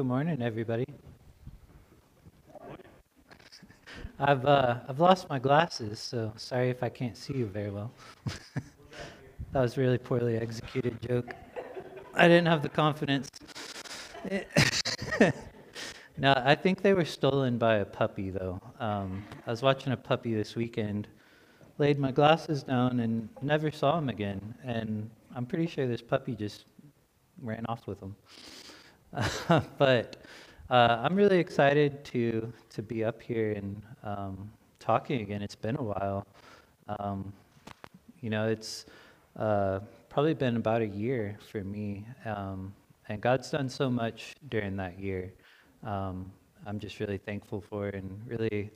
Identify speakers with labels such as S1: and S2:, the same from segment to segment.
S1: good morning, everybody. I've uh, I've lost my glasses, so sorry if I can't see you very well. that was really poorly executed joke. I didn't have the confidence. no, I think they were stolen by a puppy, though. Um, I was watching a puppy this weekend, laid my glasses down, and never saw him again. And I'm pretty sure this puppy just ran off with them. but uh, I'm really excited to to be up here and um, talking again. It's been a while. Um, you know, it's uh, probably been about a year for me, um, and God's done so much during that year. Um, I'm just really thankful for and really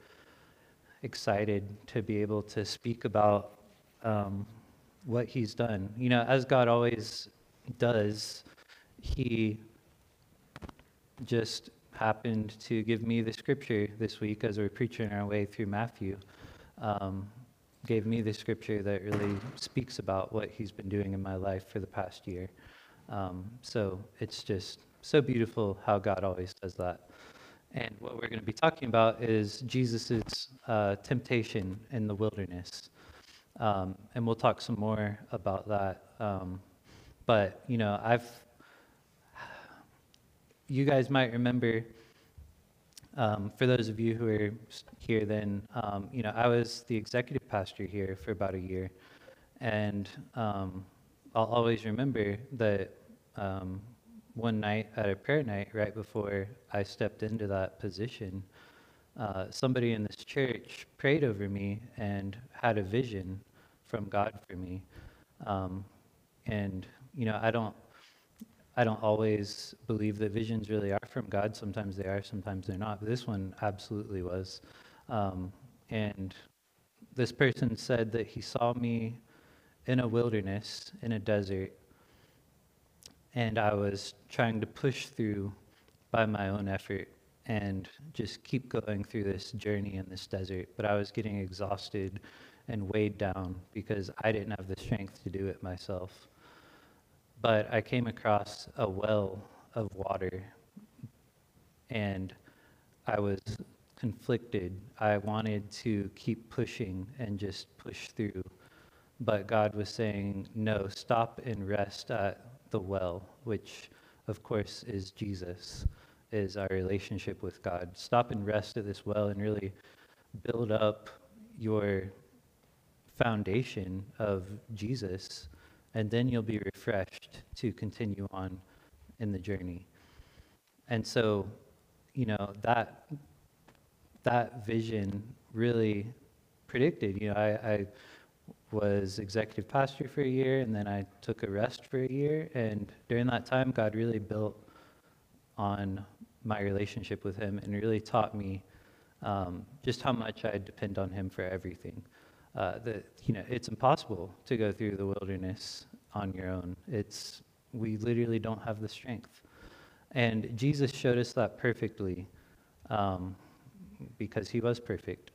S1: excited to be able to speak about um, what He's done. You know, as God always does, He just happened to give me the scripture this week as we're preaching our way through Matthew. Um, gave me the scripture that really speaks about what he's been doing in my life for the past year. Um, so it's just so beautiful how God always does that. And what we're going to be talking about is Jesus' uh, temptation in the wilderness. Um, and we'll talk some more about that. Um, but, you know, I've you guys might remember, um, for those of you who are here then, um, you know, I was the executive pastor here for about a year. And um, I'll always remember that um, one night at a prayer night, right before I stepped into that position, uh, somebody in this church prayed over me and had a vision from God for me. Um, and, you know, I don't I don't always believe that visions really are from God. Sometimes they are, sometimes they're not. But this one absolutely was. Um, and this person said that he saw me in a wilderness, in a desert, and I was trying to push through by my own effort and just keep going through this journey in this desert. But I was getting exhausted and weighed down because I didn't have the strength to do it myself but I came across a well of water and I was conflicted. I wanted to keep pushing and just push through. But God was saying, no, stop and rest at the well, which of course is Jesus, is our relationship with God. Stop and rest at this well and really build up your foundation of Jesus and then you'll be refreshed to continue on in the journey. And so, you know, that that vision really predicted. You know, I, I was executive pastor for a year, and then I took a rest for a year. And during that time, God really built on my relationship with Him and really taught me um, just how much I depend on Him for everything uh, that you know it's impossible to go through the wilderness on your own. It's we literally don't have the strength, and Jesus showed us that perfectly, um, because he was perfect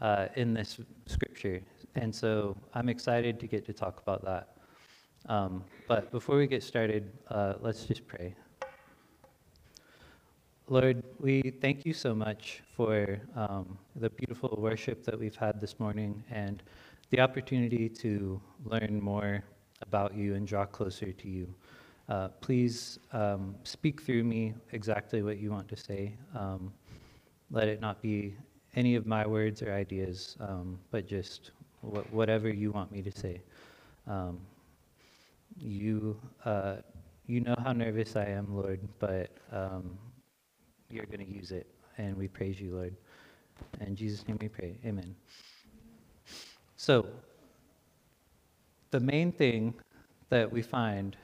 S1: uh, in this scripture. And so I'm excited to get to talk about that. Um, but before we get started, uh, let's just pray. Lord, we thank you so much for um, the beautiful worship that we've had this morning and the opportunity to learn more about you and draw closer to you. Uh, please um, speak through me exactly what you want to say. Um, let it not be any of my words or ideas, um, but just wh- whatever you want me to say. Um, you, uh, you know how nervous I am, Lord, but um, you're going to use it. And we praise you, Lord. In Jesus' name we pray. Amen. So, the main thing that we find,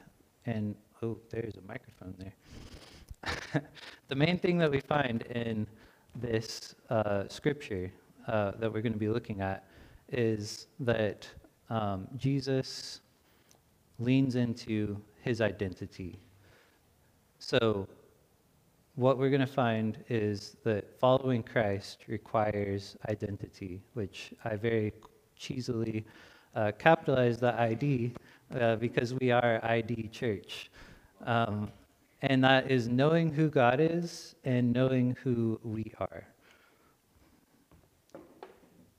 S1: and oh, there's a microphone there. the main thing that we find in this uh, scripture uh, that we're going to be looking at is that um, Jesus leans into his identity. So, what we're going to find is that following Christ requires identity, which I very cheesily uh, capitalize the ID uh, because we are ID Church. Um, and that is knowing who God is and knowing who we are.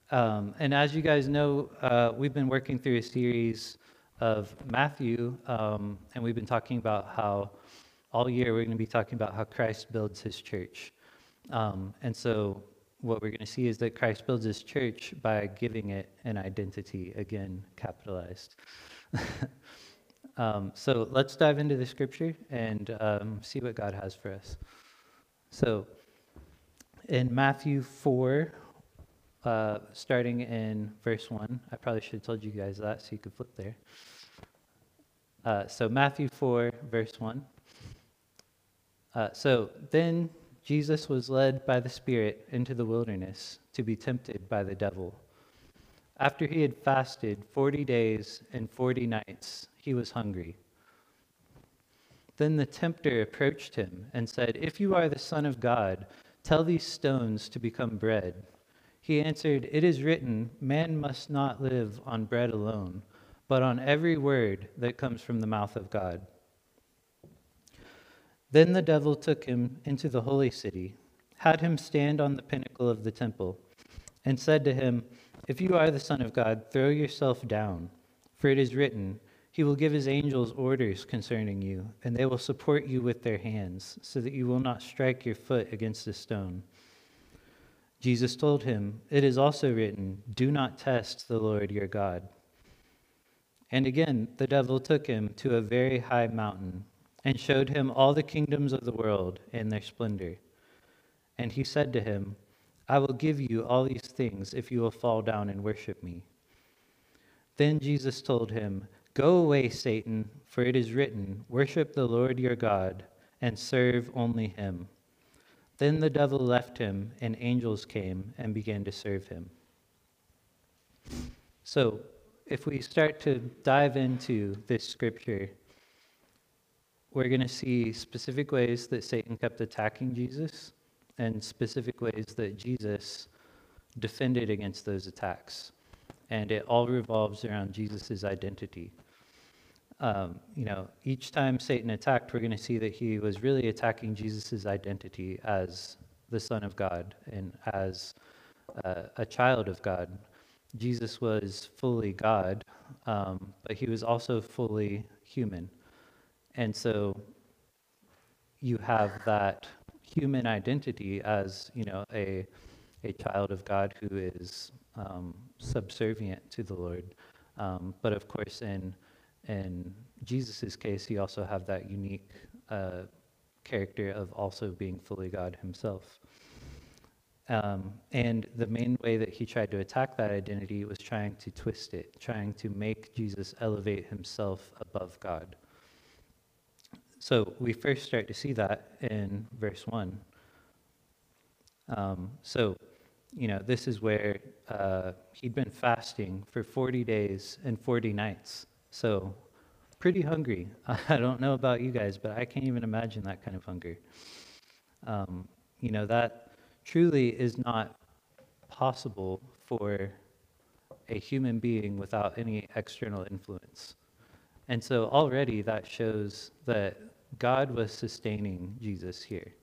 S1: Um, and as you guys know, uh, we've been working through a series of Matthew, um, and we've been talking about how all year we're going to be talking about how Christ builds his church. Um, and so what we're going to see is that Christ builds his church by giving it an identity, again, capitalized. Um, so let's dive into the scripture and um, see what God has for us. So in Matthew 4, uh, starting in verse 1, I probably should have told you guys that so you could flip there. Uh, so Matthew 4, verse 1. Uh, so then Jesus was led by the Spirit into the wilderness to be tempted by the devil. After he had fasted 40 days and 40 nights, he was hungry. Then the tempter approached him and said, If you are the Son of God, tell these stones to become bread. He answered, It is written, Man must not live on bread alone, but on every word that comes from the mouth of God. Then the devil took him into the holy city, had him stand on the pinnacle of the temple, and said to him, If you are the Son of God, throw yourself down, for it is written, he will give his angels orders concerning you, and they will support you with their hands, so that you will not strike your foot against a stone. Jesus told him, It is also written, Do not test the Lord your God. And again, the devil took him to a very high mountain and showed him all the kingdoms of the world and their splendor. And he said to him, I will give you all these things if you will fall down and worship me. Then Jesus told him, Go away, Satan, for it is written, Worship the Lord your God, and serve only him. Then the devil left him, and angels came and began to serve him. So, if we start to dive into this scripture, we're going to see specific ways that Satan kept attacking Jesus and specific ways that Jesus defended against those attacks. And it all revolves around Jesus' identity um, you know, each time Satan attacked, we're going to see that he was really attacking Jesus' identity as the Son of God and as uh, a child of God. Jesus was fully God, um, but he was also fully human. And so you have that human identity as, you know, a, a child of God who is um, subservient to the Lord. Um, but of course, in in Jesus' case, you also have that unique uh, character of also being fully God himself. Um, and the main way that he tried to attack that identity was trying to twist it, trying to make Jesus elevate himself above God. So we first start to see that in verse 1. Um, so, you know, this is where uh, he'd been fasting for 40 days and 40 nights. So, pretty hungry. I don't know about you guys, but I can't even imagine that kind of hunger. Um, you know, that truly is not possible for a human being without any external influence. And so already that shows that God was sustaining Jesus here.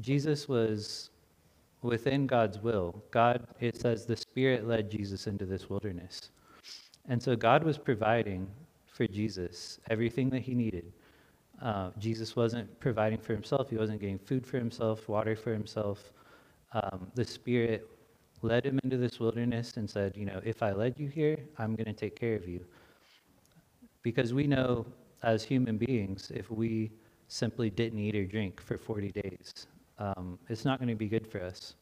S1: Jesus was within God's will. God, it says, the Spirit led Jesus into this wilderness. And so God was providing for Jesus everything that he needed. Uh, Jesus wasn't providing for himself, he wasn't getting food for himself, water for himself. Um, the Spirit led him into this wilderness and said, You know, if I led you here, I'm going to take care of you. Because we know as human beings, if we simply didn't eat or drink for 40 days, um, it's not going to be good for us.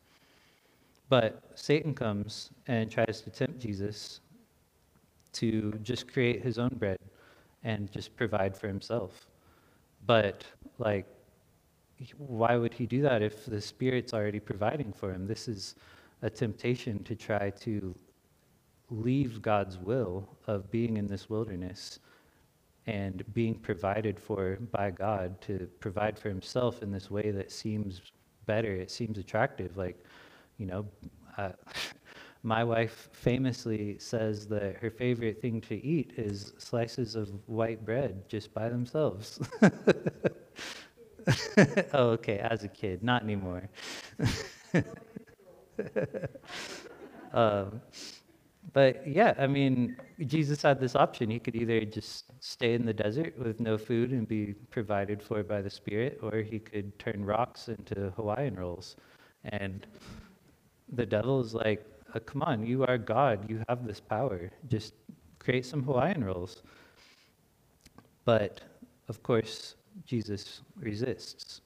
S1: But Satan comes and tries to tempt Jesus to just create his own bread and just provide for himself. But, like, why would he do that if the Spirit's already providing for him? This is a temptation to try to leave God's will of being in this wilderness and being provided for by God to provide for himself in this way that seems better, it seems attractive. Like, you know, uh, my wife famously says that her favorite thing to eat is slices of white bread just by themselves. oh, okay, as a kid, not anymore. um, but yeah, I mean, Jesus had this option. He could either just stay in the desert with no food and be provided for by the Spirit, or he could turn rocks into Hawaiian rolls. And the devil is like, uh, come on, you are God. You have this power. Just create some Hawaiian rolls. But of course, Jesus resists.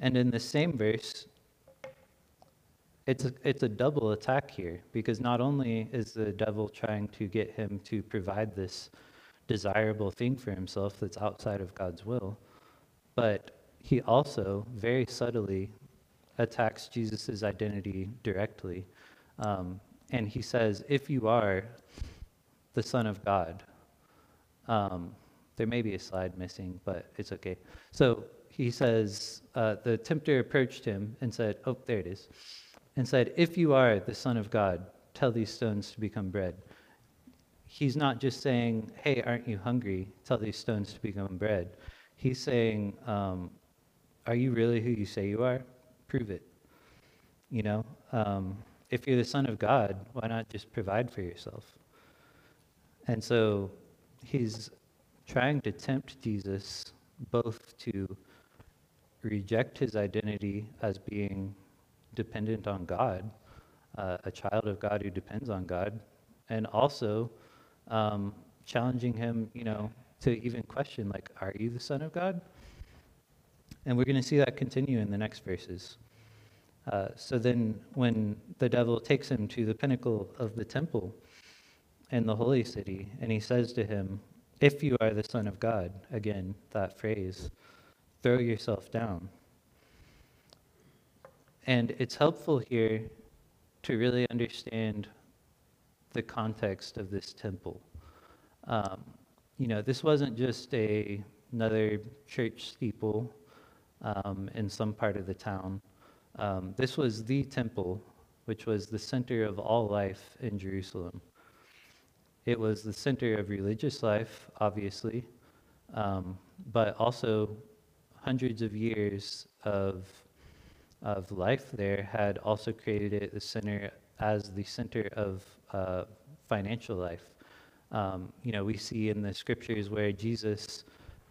S1: And in the same verse, it's a, it's a double attack here because not only is the devil trying to get him to provide this desirable thing for himself that's outside of God's will, but he also very subtly attacks Jesus' identity directly. Um, and he says, If you are the Son of God, um, there may be a slide missing, but it's okay. So he says, uh, The tempter approached him and said, Oh, there it is and said, If you are the Son of God, tell these stones to become bread. He's not just saying, Hey, aren't you hungry? Tell these stones to become bread. He's saying, um, Are you really who you say you are? Prove it. You know, um, if you're the Son of God, why not just provide for yourself? And so he's trying to tempt Jesus both to reject his identity as being dependent on God, uh, a child of God who depends on God, and also um, challenging him, you know, to even question, like, are you the Son of God? And we're going to see that continue in the next verses. Uh, so then, when the devil takes him to the pinnacle of the temple in the holy city, and he says to him, If you are the Son of God, again, that phrase, throw yourself down. And it's helpful here to really understand the context of this temple. Um, you know, this wasn't just a, another church steeple um, in some part of the town. Um, this was the temple, which was the center of all life in Jerusalem. It was the center of religious life, obviously, um, but also hundreds of years of of life there had also created it the center as the center of uh, financial life. Um, you know, we see in the scriptures where Jesus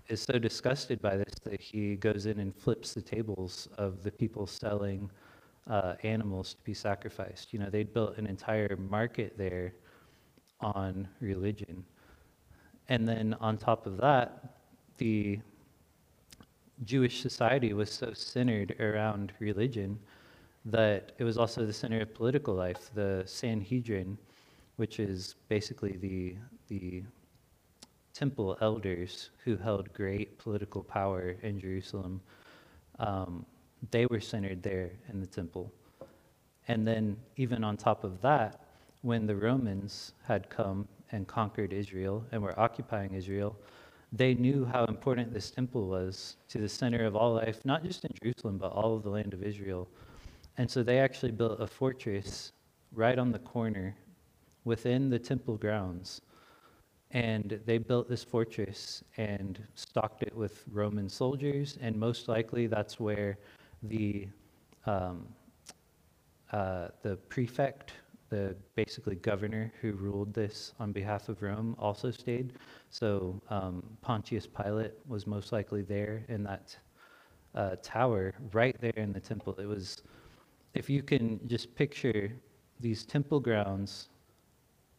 S1: is so disgusted by this that he goes in and flips the tables of the people selling uh, animals to be sacrificed. You know, they'd built an entire market there on religion. And then on top of that, the Jewish society was so centered around religion that it was also the center of political life. The Sanhedrin, which is basically the, the temple elders who held great political power in Jerusalem, um, they were centered there in the temple. And then, even on top of that, when the Romans had come and conquered Israel and were occupying Israel, they knew how important this temple was to the center of all life, not just in Jerusalem, but all of the land of Israel. And so they actually built a fortress right on the corner within the temple grounds. And they built this fortress and stocked it with Roman soldiers. And most likely that's where the, um, uh, the prefect the basically governor who ruled this on behalf of Rome also stayed. So um, Pontius Pilate was most likely there in that uh, tower right there in the temple. It was, if you can just picture these temple grounds,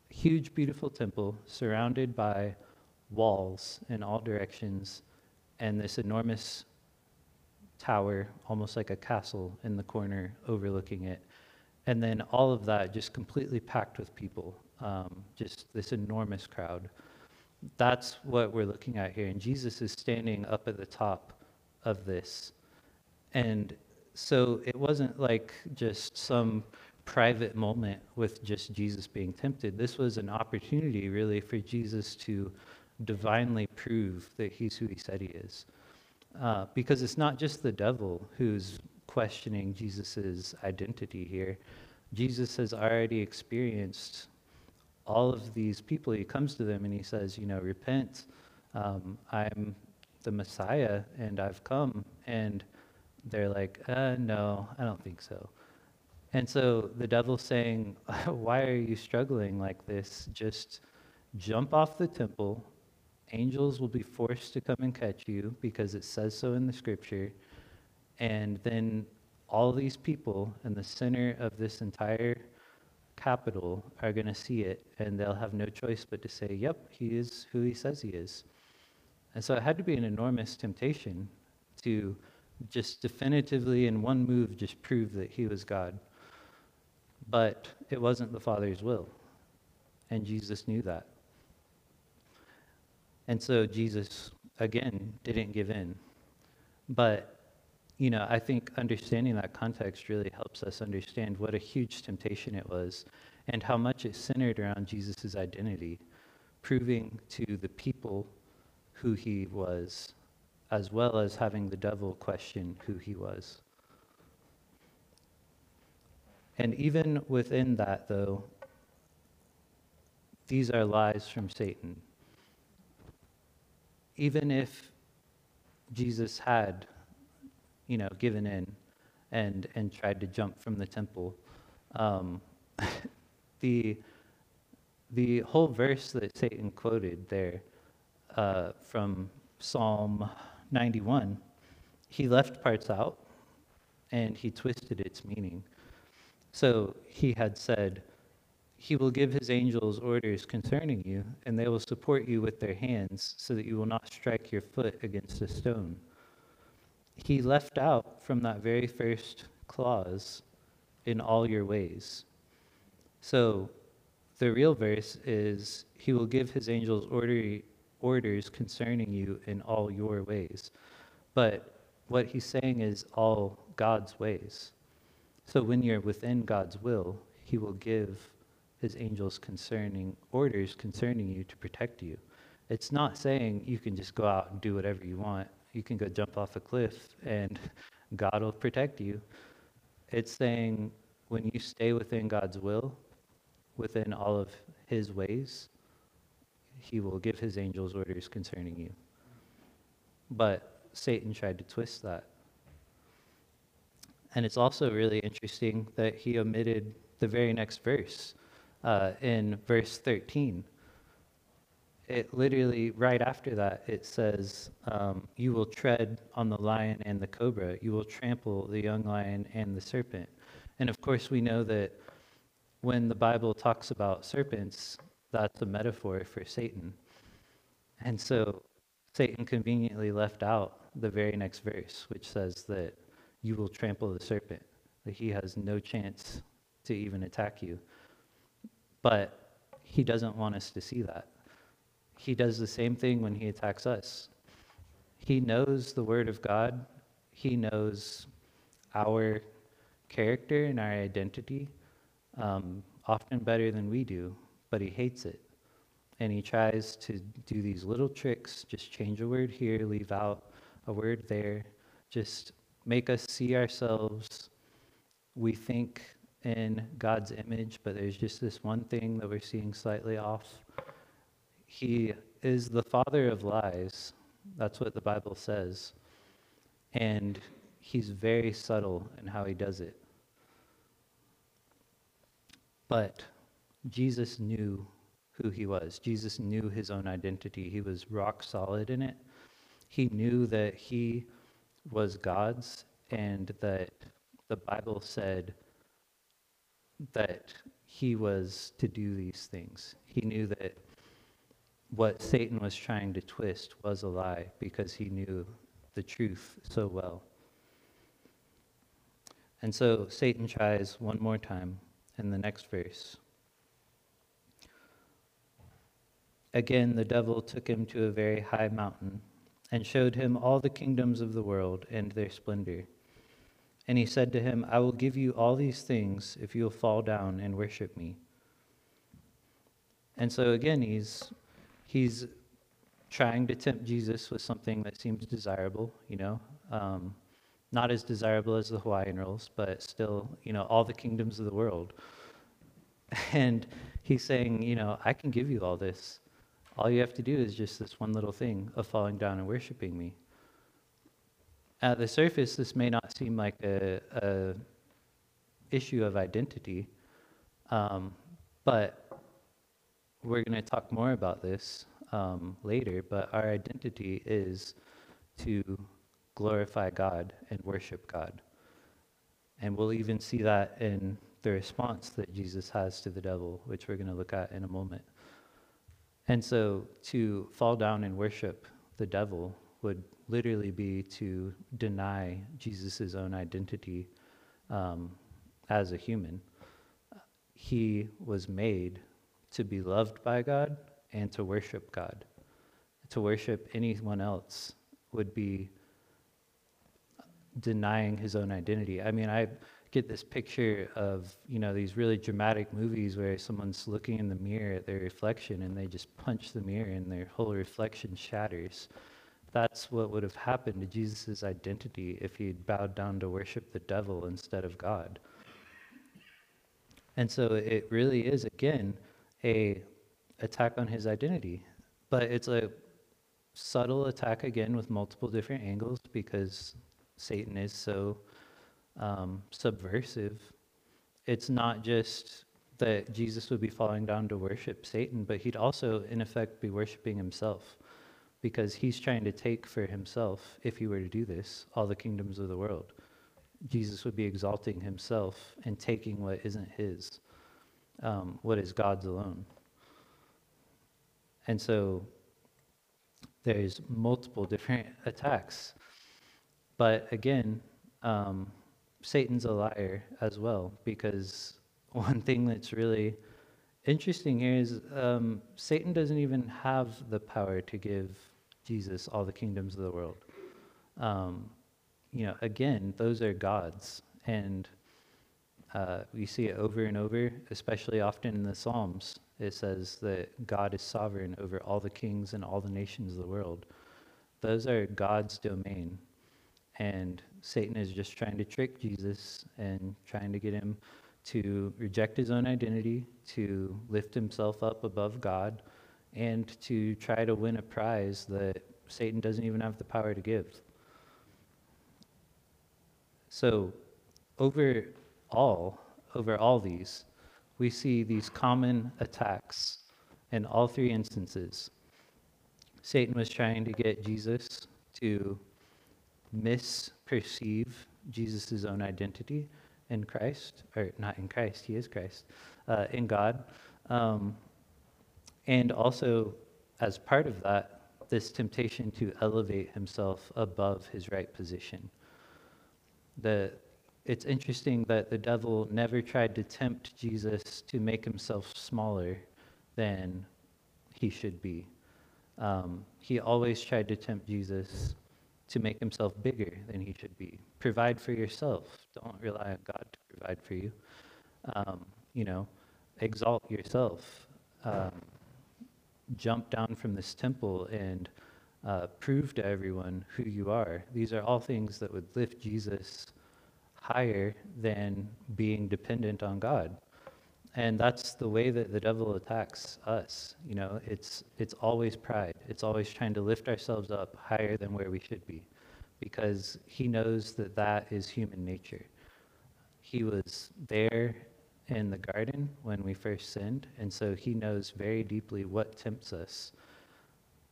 S1: huge, beautiful temple surrounded by walls in all directions, and this enormous tower, almost like a castle in the corner overlooking it. And then all of that just completely packed with people, um, just this enormous crowd. That's what we're looking at here. And Jesus is standing up at the top of this. And so it wasn't like just some private moment with just Jesus being tempted. This was an opportunity, really, for Jesus to divinely prove that he's who he said he is. Uh, because it's not just the devil who's questioning Jesus' identity here. Jesus has already experienced all of these people. He comes to them and he says, You know, repent. Um, I'm the Messiah and I've come And they're like, uh, no, I don't think so. And so the devil's saying, why are you struggling like this? Just jump off the temple. Angels will be forced to come and catch you because it says so in the scripture. And then all these people in the center of this entire capital are going to see it and they'll have no choice but to say, yep, he is who he says he is. And so it had to be an enormous temptation to just definitively in one move just prove that he was God. But it wasn't the Father's will. And Jesus knew that. And so Jesus, again, didn't give in. But you know, I think understanding that context really helps us understand what a huge temptation it was and how much it centered around Jesus' identity, proving to the people who he was, as well as having the devil question who he was. And even within that, though, these are lies from Satan. Even if Jesus had you know, given in and, and tried to jump from the temple. Um, the, the whole verse that Satan quoted there uh, from Psalm 91, he left parts out and he twisted its meaning. So he had said, He will give his angels orders concerning you, and they will support you with their hands, so that you will not strike your foot against a stone he left out from that very first clause, in all your ways. So the real verse is, He will give His angels order, orders concerning you in all your ways. But what he's saying is all God's ways. So when you're within God's will, He will give His angels concerning orders concerning you to protect you. It's not saying you can just go out and do whatever you want you can go jump off a cliff and God will protect you. It's saying when you stay within God's will, within all of his ways, he will give his angels orders concerning you. But Satan tried to twist that. And it's also really interesting that he omitted the very next verse uh, in verse 13 it literally right after that it says um, you will tread on the lion and the cobra. You will trample the young lion and the serpent. And of course we know that when the bible talks about serpents that's a metaphor for satan. And so satan conveniently left out the very next verse which says that you will trample the serpent that he has no chance to even attack you. But he doesn't want us to see that he does the same thing when he attacks us. He knows the Word of God, he knows our character and our identity um, often better than we do, but he hates it. And he tries to do these little tricks just change a word here, leave out a word there, just make us see ourselves. We think in God's image, but there's just this one thing that we're seeing slightly off. He is the father of lies. That's what the Bible says. And he's very subtle in how he does it. But Jesus knew who he was. Jesus knew his own identity. He was rock solid in it. He knew that he was God's and that the Bible said that he was to do these things. He knew that what Satan was trying to twist was a lie because he knew the truth so well. And so Satan tries one more time in the next verse. Again, the devil took him to a very high mountain and showed him all the kingdoms of the world and their splendor. And he said to him, I will give you all these things if you will fall down and worship me. And so again, he's he's trying to tempt Jesus with something that seems desirable, you know, um, not as desirable as the Hawaiian rolls, but still, you know, all the kingdoms of the world. And he's saying, you know, I can give you all this. All you have to do is just this one little thing of falling down and worshiping me. at the surface, this may not seem like a, a issue of identity, um, but we're going to talk more about this um, later. But our identity is to glorify God and worship God. And we'll even see that in the response that Jesus has to the devil, which we're going to look at in a moment. And so to fall down and worship the devil would literally be to deny Jesus' own identity um, as a human. He was made to be loved by God and to worship God. To worship anyone else would be denying his own identity. I mean, I get this picture of, you know, these really dramatic movies where someone's looking in the mirror at their reflection and they just punch the mirror and their whole reflection shatters. That's what would have happened to Jesus' identity if he'd bowed down to worship the devil instead of God. And so it really is, again, a attack on his identity. But it's a subtle attack again with multiple different angles because Satan is so um, subversive. It's not just that Jesus would be falling down to worship Satan, but he'd also, in effect, be worshiping himself because he's trying to take for himself, if he were to do this, all the kingdoms of the world. Jesus would be exalting himself and taking what isn't his, um, what is God's alone. And so there's multiple different attacks. But again, um, Satan's a liar as well, because one thing that's really interesting here is um, Satan doesn't even have the power to give Jesus all the kingdoms of the world. Um, you know, again, those are gods, and uh, we see it over and over, especially often in the Psalms. It says that God is sovereign over all the kings and all the nations of the world. Those are God's domain. And Satan is just trying to trick Jesus and trying to get him to reject his own identity, to lift himself up above God, and to try to win a prize that Satan doesn't even have the power to give. So, over all, over all these, we see these common attacks in all three instances. Satan was trying to get Jesus to misperceive Jesus' own identity in Christ, or not in Christ, he is Christ, uh, in God. Um, and also, as part of that, this temptation to elevate himself above his right position. The, it's interesting that the devil never tried to tempt Jesus to make himself smaller than he should be. Um, he always tried to tempt Jesus to make himself bigger than he should be. Provide for yourself. Don't rely on God to provide for you. Um, you know, exalt yourself. Um, jump down from this temple and uh, prove to everyone who you are. These are all things that would lift Jesus higher than being dependent on God. And that's the way that the devil attacks us. You know, it's, it's always pride. It's always trying to lift ourselves up higher than where we should be because he knows that that is human nature. He was there in the garden when we first sinned, and so he knows very deeply what tempts us.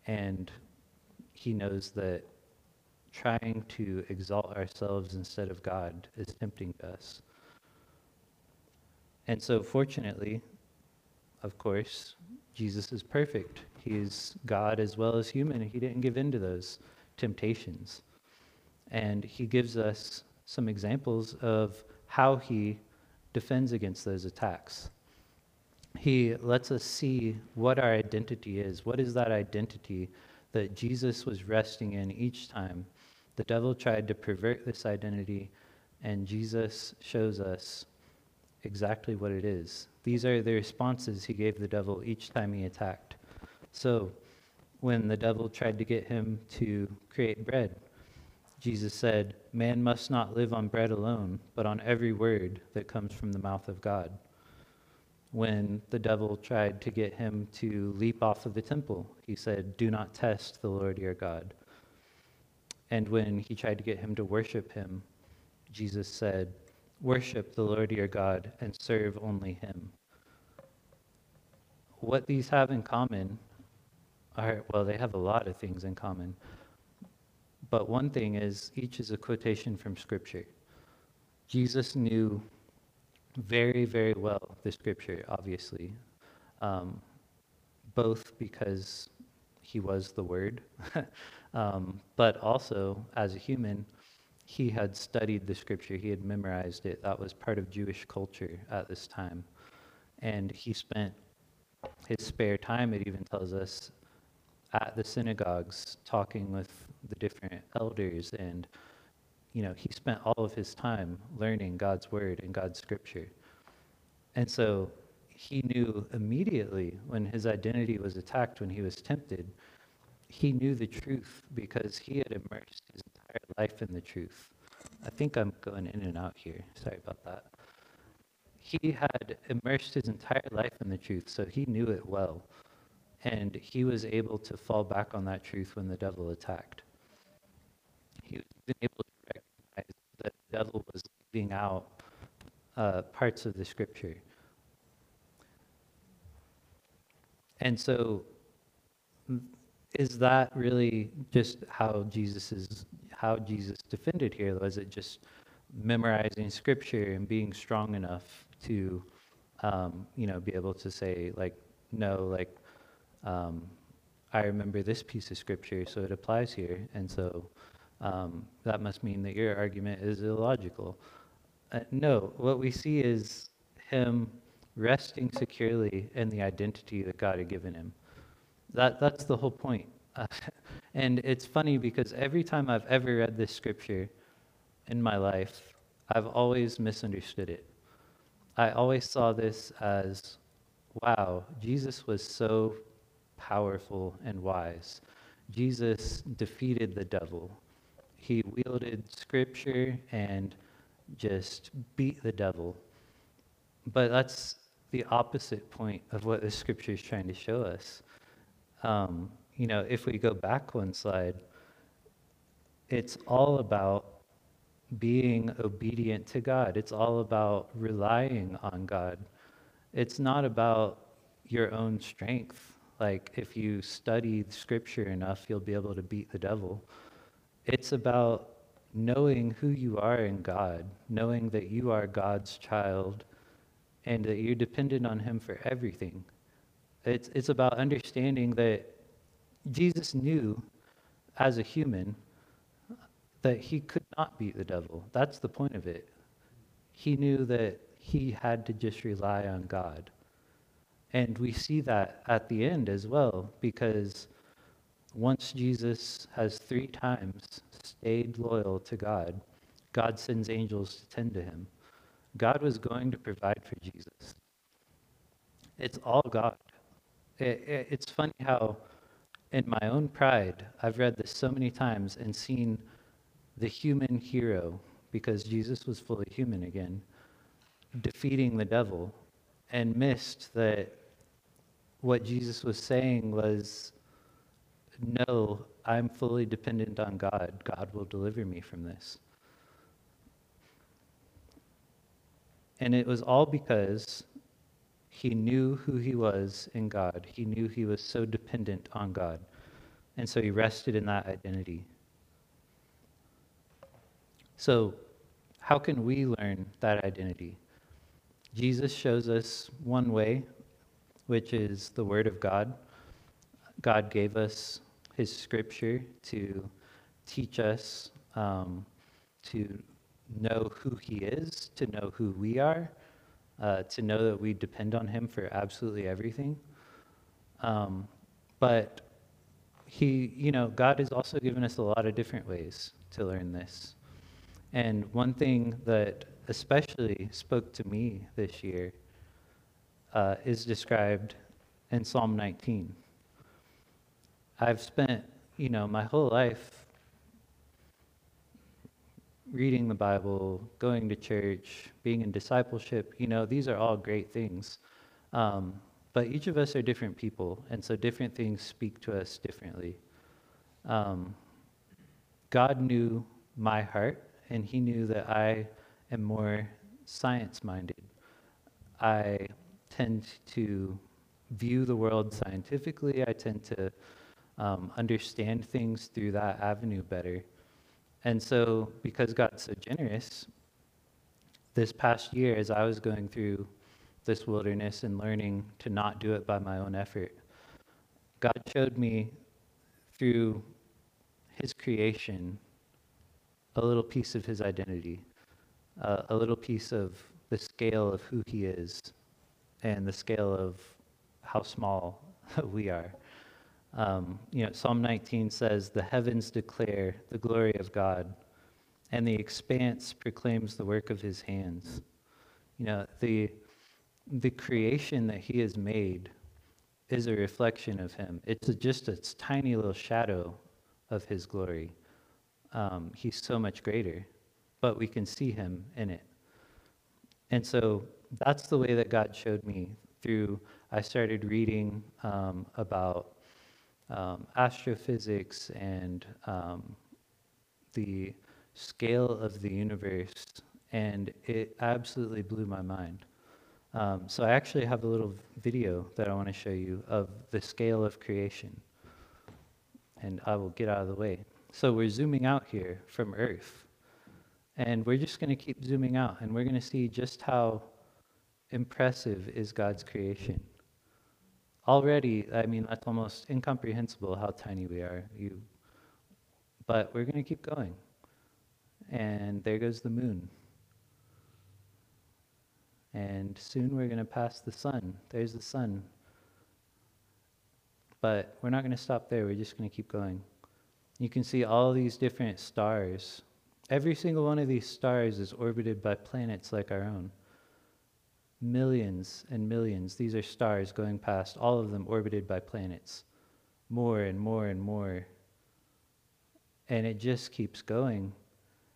S1: And he knows that trying to exalt ourselves instead of God is tempting us. And so, fortunately, of course, Jesus is perfect. He is God as well as human. He didn't give in to those temptations. And he gives us some examples of how he defends against those attacks. He lets us see what our identity is. What is that identity that Jesus was resting in each time? The devil tried to pervert this identity, and Jesus shows us exactly what it is. These are the responses he gave the devil each time he attacked. So, when the devil tried to get him to create bread, Jesus said, Man must not live on bread alone, but on every word that comes from the mouth of God. When the devil tried to get him to leap off of the temple, he said, Do not test the Lord your God. And when he tried to get him to worship him, Jesus said, Worship the Lord your God and serve only him. What these have in common are, well, they have a lot of things in common. But one thing is, each is a quotation from Scripture. Jesus knew very, very well the Scripture, obviously, um, both because he was the Word, um, but also as a human, he had studied the Scripture, he had memorized it. That was part of Jewish culture at this time. And he spent his spare time, it even tells us, at the synagogues talking with the different elders and you know he spent all of his time learning god's word and god's scripture and so he knew immediately when his identity was attacked when he was tempted he knew the truth because he had immersed his entire life in the truth i think i'm going in and out here sorry about that he had immersed his entire life in the truth so he knew it well and he was able to fall back on that truth when the devil attacked. He was able to recognize that the devil was leaving out uh, parts of the scripture. And so, is that really just how Jesus is how Jesus defended here? Was it just memorizing scripture and being strong enough to, um, you know, be able to say like, no, like um, I remember this piece of scripture, so it applies here. And so um, that must mean that your argument is illogical. Uh, no, what we see is him resting securely in the identity that God had given him. That, that's the whole point. Uh, and it's funny because every time I've ever read this scripture in my life, I've always misunderstood it. I always saw this as, wow, Jesus was so powerful, and wise. Jesus defeated the devil. He wielded scripture and just beat the devil. But that's the opposite point of what the scripture is trying to show us. Um, you know, if we go back one slide, it's all about being obedient to God. It's all about relying on God. It's not about your own strength like if you study scripture enough, you'll be able to beat the devil. It's about knowing who you are in God, knowing that you are God's child and that you're dependent on him for everything. It's, it's about understanding that Jesus knew as a human that he could not beat the devil. That's the point of it. He knew that he had to just rely on God. And we see that at the end as well, because once Jesus has three times stayed loyal to God, God sends angels to tend to him. God was going to provide for Jesus. It's all God. It, it, it's funny how, in my own pride, I've read this so many times and seen the human hero, because Jesus was fully human again, defeating the devil, and missed that what Jesus was saying was, No, I'm fully dependent on God. God will deliver me from this. And it was all because he knew who he was in God. He knew he was so dependent on God. And so he rested in that identity. So, how can we learn that identity? Jesus shows us one way which is the Word of God. God gave us His Scripture to teach us um, to know who He is, to know who we are, uh, to know that we depend on Him for absolutely everything. Um, but He, you know, God has also given us a lot of different ways to learn this. And one thing that especially spoke to me this year uh, is described in Psalm 19. I've spent, you know, my whole life reading the Bible, going to church, being in discipleship. You know, these are all great things. Um, but each of us are different people, and so different things speak to us differently. Um, God knew my heart, and He knew that I am more science minded. I tend to view the world scientifically, I tend to um, understand things through that avenue better. And so, because God's so generous, this past year, as I was going through this wilderness and learning to not do it by my own effort, God showed me through His creation a little piece of His identity, uh, a little piece of the scale of who He is, and the scale of how small we are. Um, you know, Psalm 19 says, The heavens declare the glory of God, and the expanse proclaims the work of his hands. You know, the, the creation that he has made is a reflection of him. It's a, just a tiny little shadow of his glory. Um, he's so much greater, but we can see him in it. And so that's the way that God showed me through, I started reading um, about um, astrophysics and um, the scale of the universe, and it absolutely blew my mind. Um, so I actually have a little video that I want to show you of the scale of creation. And I will get out of the way. So we're zooming out here from Earth. And we're just going to keep zooming out, and we're going to see just how impressive is God's creation already, I mean, that's almost incomprehensible how tiny we are. You, but we're going to keep going. And there goes the moon. And soon we're going to pass the sun. There's the sun. But we're not going to stop there. We're just going to keep going. You can see all these different stars. Every single one of these stars is orbited by planets like our own millions and millions. These are stars going past, all of them orbited by planets. More and more and more. And it just keeps going.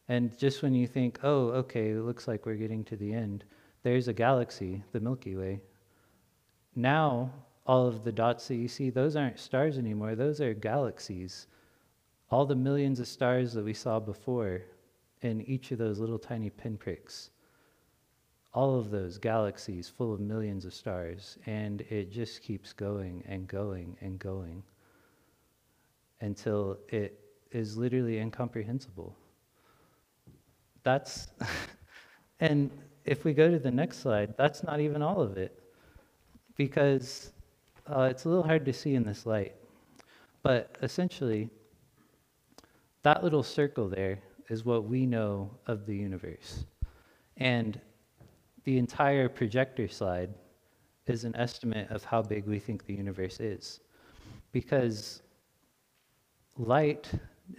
S1: And just when you think, oh, okay, it looks like we're getting to the end, there's a galaxy, the Milky Way. Now, all of the dots that you see, those aren't stars anymore, those are galaxies. All the millions of stars that we saw before in each of those little tiny pinpricks all of those galaxies full of millions of stars, and it just keeps going and going and going until it is literally incomprehensible. That's, and if we go to the next slide, that's not even all of it, because uh, it's a little hard to see in this light. But essentially, that little circle there is what we know of the universe. And the entire projector slide is an estimate of how big we think the universe is. Because light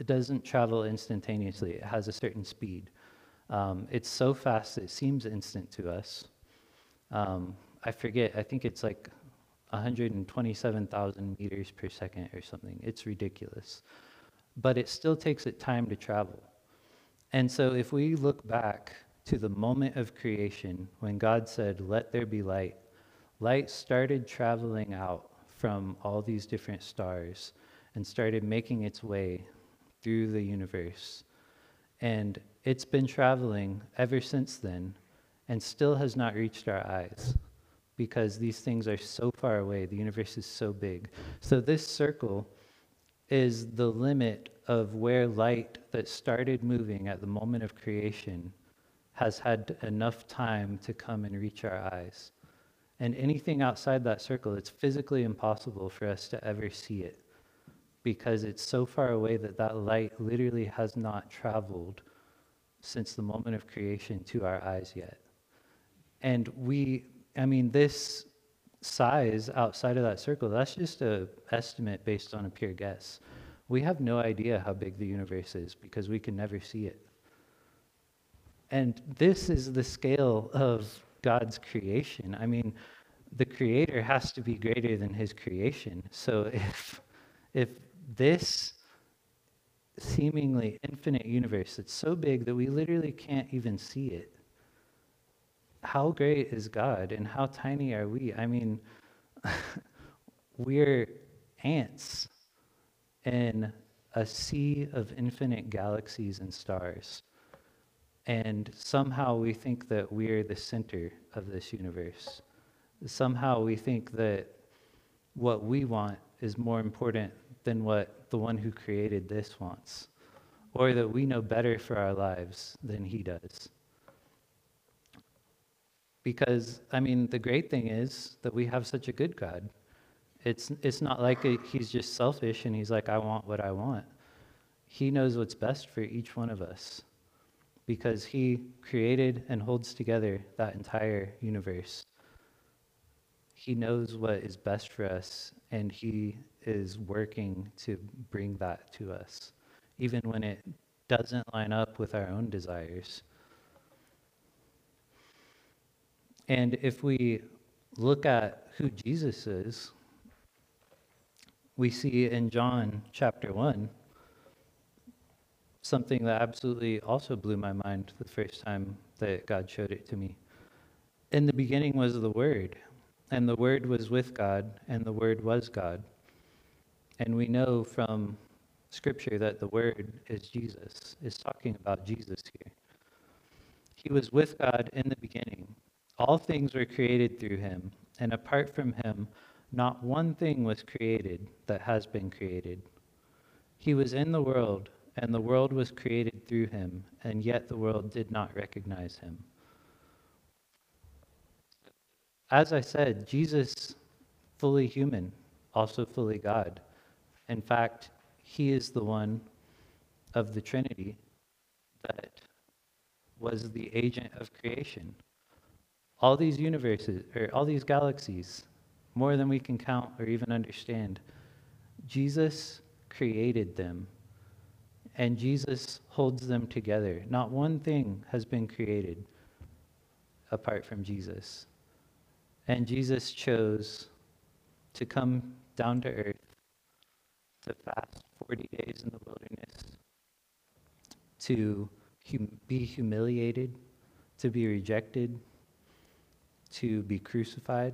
S1: doesn't travel instantaneously, it has a certain speed. Um, it's so fast it seems instant to us. Um, I forget, I think it's like 127,000 meters per second or something. It's ridiculous. But it still takes it time to travel. And so if we look back to the moment of creation when God said, Let there be light, light started traveling out from all these different stars and started making its way through the universe. And it's been traveling ever since then and still has not reached our eyes because these things are so far away. The universe is so big. So, this circle is the limit of where light that started moving at the moment of creation has had enough time to come and reach our eyes. And anything outside that circle, it's physically impossible for us to ever see it because it's so far away that that light literally has not traveled since the moment of creation to our eyes yet. And we, I mean, this size outside of that circle, that's just an estimate based on a pure guess. We have no idea how big the universe is because we can never see it. And this is the scale of God's creation. I mean, the creator has to be greater than his creation. So if if this seemingly infinite universe that's so big that we literally can't even see it, how great is God and how tiny are we? I mean, we're ants in a sea of infinite galaxies and stars. And somehow we think that we're the center of this universe. Somehow we think that what we want is more important than what the one who created this wants, or that we know better for our lives than he does. Because, I mean, the great thing is that we have such a good God. It's, it's not like a, he's just selfish and he's like, I want what I want. He knows what's best for each one of us because he created and holds together that entire universe. He knows what is best for us and he is working to bring that to us, even when it doesn't line up with our own desires. And if we look at who Jesus is, we see in John chapter 1 something that absolutely also blew my mind the first time that God showed it to me. In the beginning was the Word, and the Word was with God, and the Word was God. And we know from Scripture that the Word is Jesus, is talking about Jesus here. He was with God in the beginning. All things were created through him, and apart from him, not one thing was created that has been created. He was in the world, and the world was created through him, and yet the world did not recognize him. As I said, Jesus, fully human, also fully God. In fact, he is the one of the Trinity that was the agent of creation. All these universes, or all these galaxies, more than we can count or even understand. Jesus created them, and Jesus holds them together. Not one thing has been created apart from Jesus. And Jesus chose to come down to earth to fast 40 days in the wilderness, to hum- be humiliated, to be rejected, to be crucified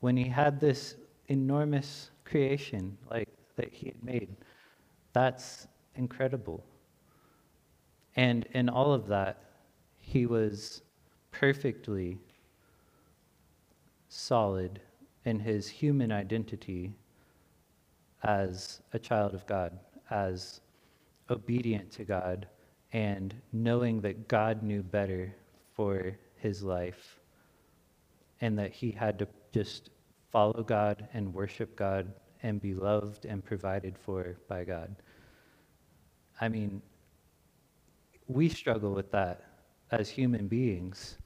S1: when he had this enormous creation like that he had made. That's incredible. And in all of that, he was perfectly solid in his human identity as a child of God, as obedient to God, and knowing that God knew better for his life and that he had to just follow God and worship God and be loved and provided for by God. I mean, we struggle with that as human beings.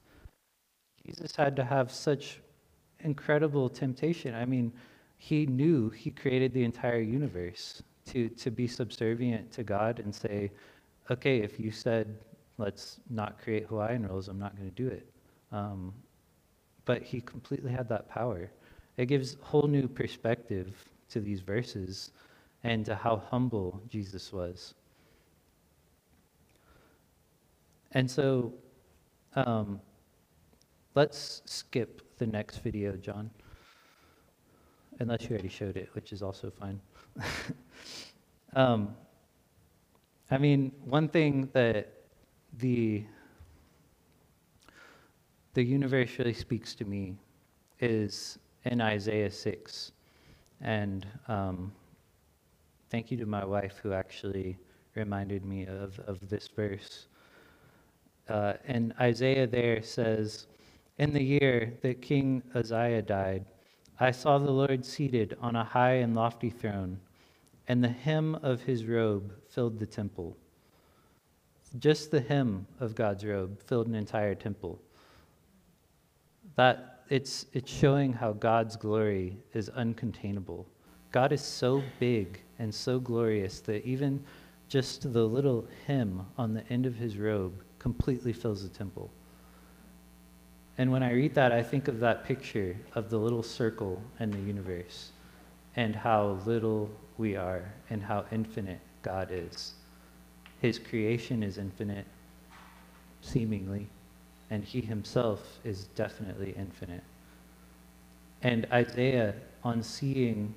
S1: Jesus had to have such incredible temptation. I mean, he knew he created the entire universe to, to be subservient to God and say, okay, if you said, let's not create Hawaiian rolls, I'm not going to do it. Um, but he completely had that power. It gives a whole new perspective to these verses and to how humble Jesus was. And so um, let's skip the next video, John. Unless you already showed it, which is also fine. um, I mean, one thing that the the universe really speaks to me is in Isaiah 6. And um, thank you to my wife who actually reminded me of, of this verse. Uh, and Isaiah there says, In the year that King Uzziah died, I saw the Lord seated on a high and lofty throne, and the hem of his robe filled the temple. Just the hem of God's robe filled an entire temple that it's, it's showing how God's glory is uncontainable. God is so big and so glorious that even just the little hem on the end of his robe completely fills the temple. And when I read that, I think of that picture of the little circle in the universe and how little we are and how infinite God is. His creation is infinite, seemingly and he himself is definitely infinite. And Isaiah, on seeing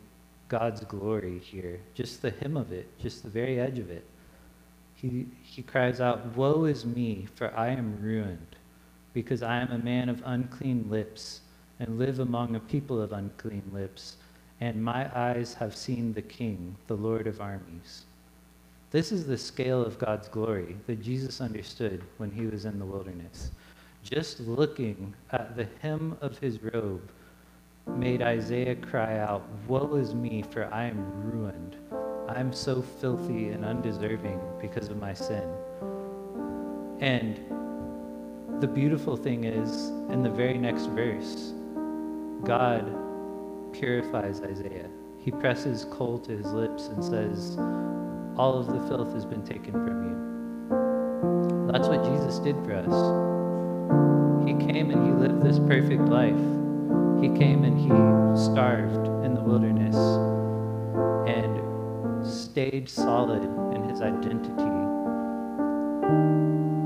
S1: God's glory here, just the hem of it, just the very edge of it. He, he cries out, Woe is me, for I am ruined, because I am a man of unclean lips, and live among a people of unclean lips, and my eyes have seen the King, the Lord of armies. This is the scale of God's glory that Jesus understood when he was in the wilderness. Just looking at the hem of his robe made Isaiah cry out, Woe is me, for I am ruined. I am so filthy and undeserving because of my sin. And the beautiful thing is, in the very next verse, God purifies Isaiah. He presses coal to his lips and says, All of the filth has been taken from you. That's what Jesus did for us. He came and he lived this perfect life. He came and he starved in the wilderness stayed solid in his identity,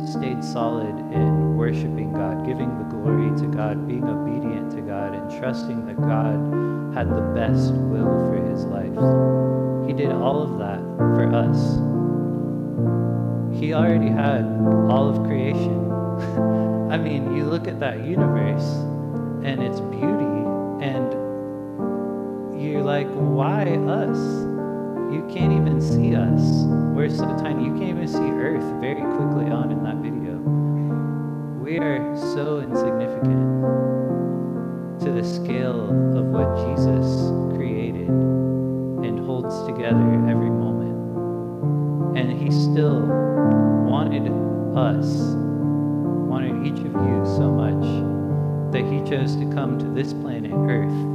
S1: stayed solid in worshiping God, giving the glory to God, being obedient to God, and trusting that God had the best will for his life. He did all of that for us. He already had all of creation. I mean, you look at that universe and its beauty, and you're like, why us? You can't even see us. We're so tiny. You can't even see Earth very quickly on in that video. We are so insignificant to the scale of what Jesus created and holds together every moment. And He still wanted us, wanted each of you so much that he chose to come to this planet, Earth,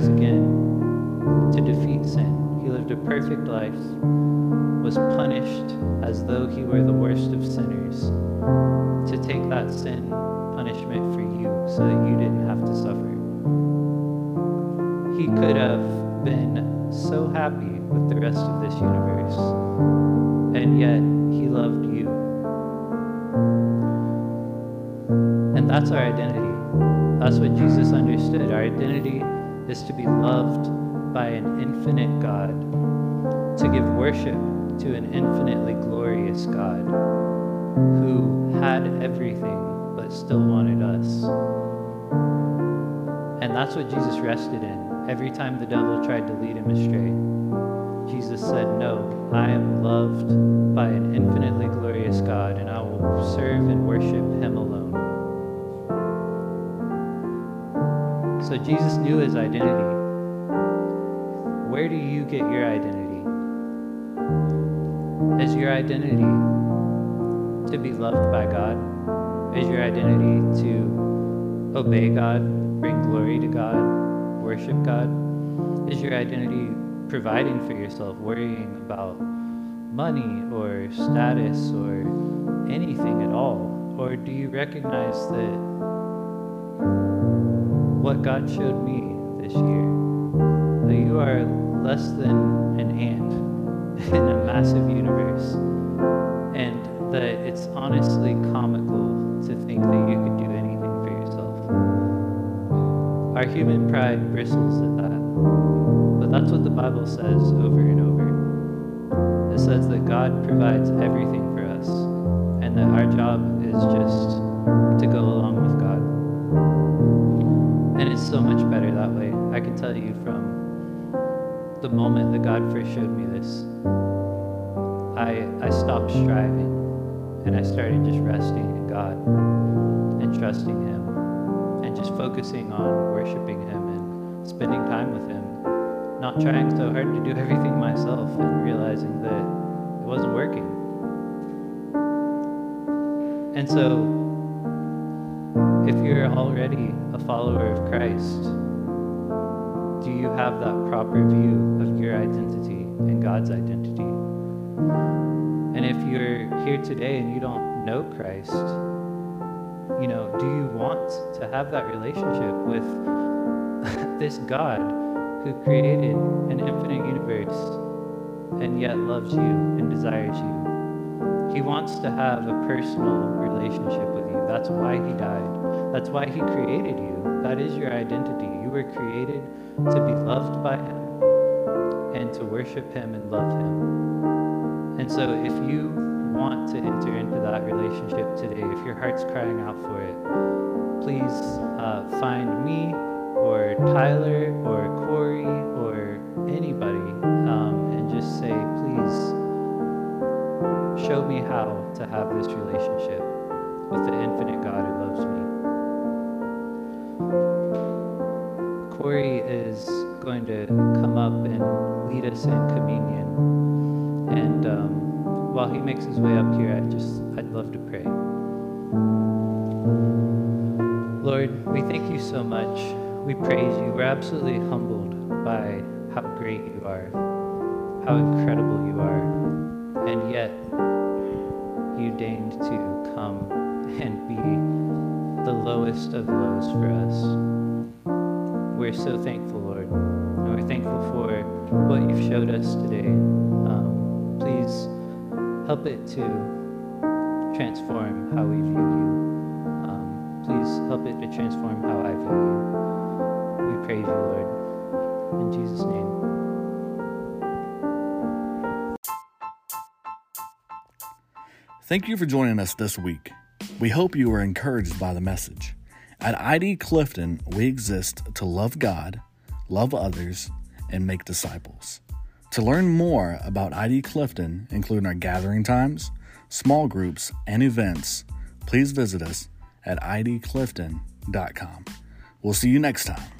S1: rise again to defeat sin. He lived a perfect life, was punished as though he were the worst of sinners, to take that sin punishment for you so that you didn't have to suffer. He could have been so happy with the rest of this universe, and yet he loved you And that's our identity. That's what Jesus understood. Our identity is to be loved by an infinite God, to give worship to an infinitely glorious God who had everything but still wanted us. And that's what Jesus rested in every time the devil tried to lead him astray. Jesus said, No, I am loved by an infinitely glorious God, and I will serve and worship him So Jesus knew his identity. Where do you get your identity? Is your identity to be loved by God? Is your identity to obey God, bring glory to God, worship God? Is your identity providing for yourself, worrying about money or status or anything at all? Or do you recognize that what God showed me this year, that you are less than an ant in a massive universe, and that it's honestly comical to think that you could do anything for yourself. Our human pride bristles at that. But that's what the Bible says over and over. It says that God provides everything for us, and that our job is just to go along with God. And it's so much better that way. I can tell you from the moment that God first showed me this, I, I stopped striving and I started just resting in God and trusting Him and just focusing on worshiping Him and spending time with Him not trying so hard to do everything myself and realizing that it wasn't working. And so, if you're already follower of Christ, do you have that proper view of your identity and God's identity? And if you're here today and you don't know Christ, you know, do you want to have that relationship with this God who created an infinite universe and yet loves you and desires you. He wants to have a personal relationship with you. That's why he died. That's why He created you. That is your identity. You were created to be loved by Him and to worship Him and love Him. And so, if you want to enter into that relationship today, if your heart's crying out for it, please uh, find me or Tyler or Corey or anybody um, and just say, please show me how to have this relationship with the infinite God who loves me. Corey is going to come up and lead us in communion. And um, while he makes his way up here, I just, I'd love to pray. Lord, we thank you so much. We praise you. We're absolutely humbled by how great you are, how incredible you are. And yet, you deigned to come and be the lowest of lows for us. We're so thankful, Lord. And we're thankful for what you've showed us today. Um, please help it to transform how we view you. Um, please help it to transform how I view you. We praise you, Lord. In Jesus' name.
S2: Thank you for joining us this week. We hope you were encouraged by the message. At ID Clifton, we exist to love God, love others, and make disciples. To learn more about ID Clifton, including our gathering times, small groups, and events, please visit us at idclifton.com. We'll see you next time.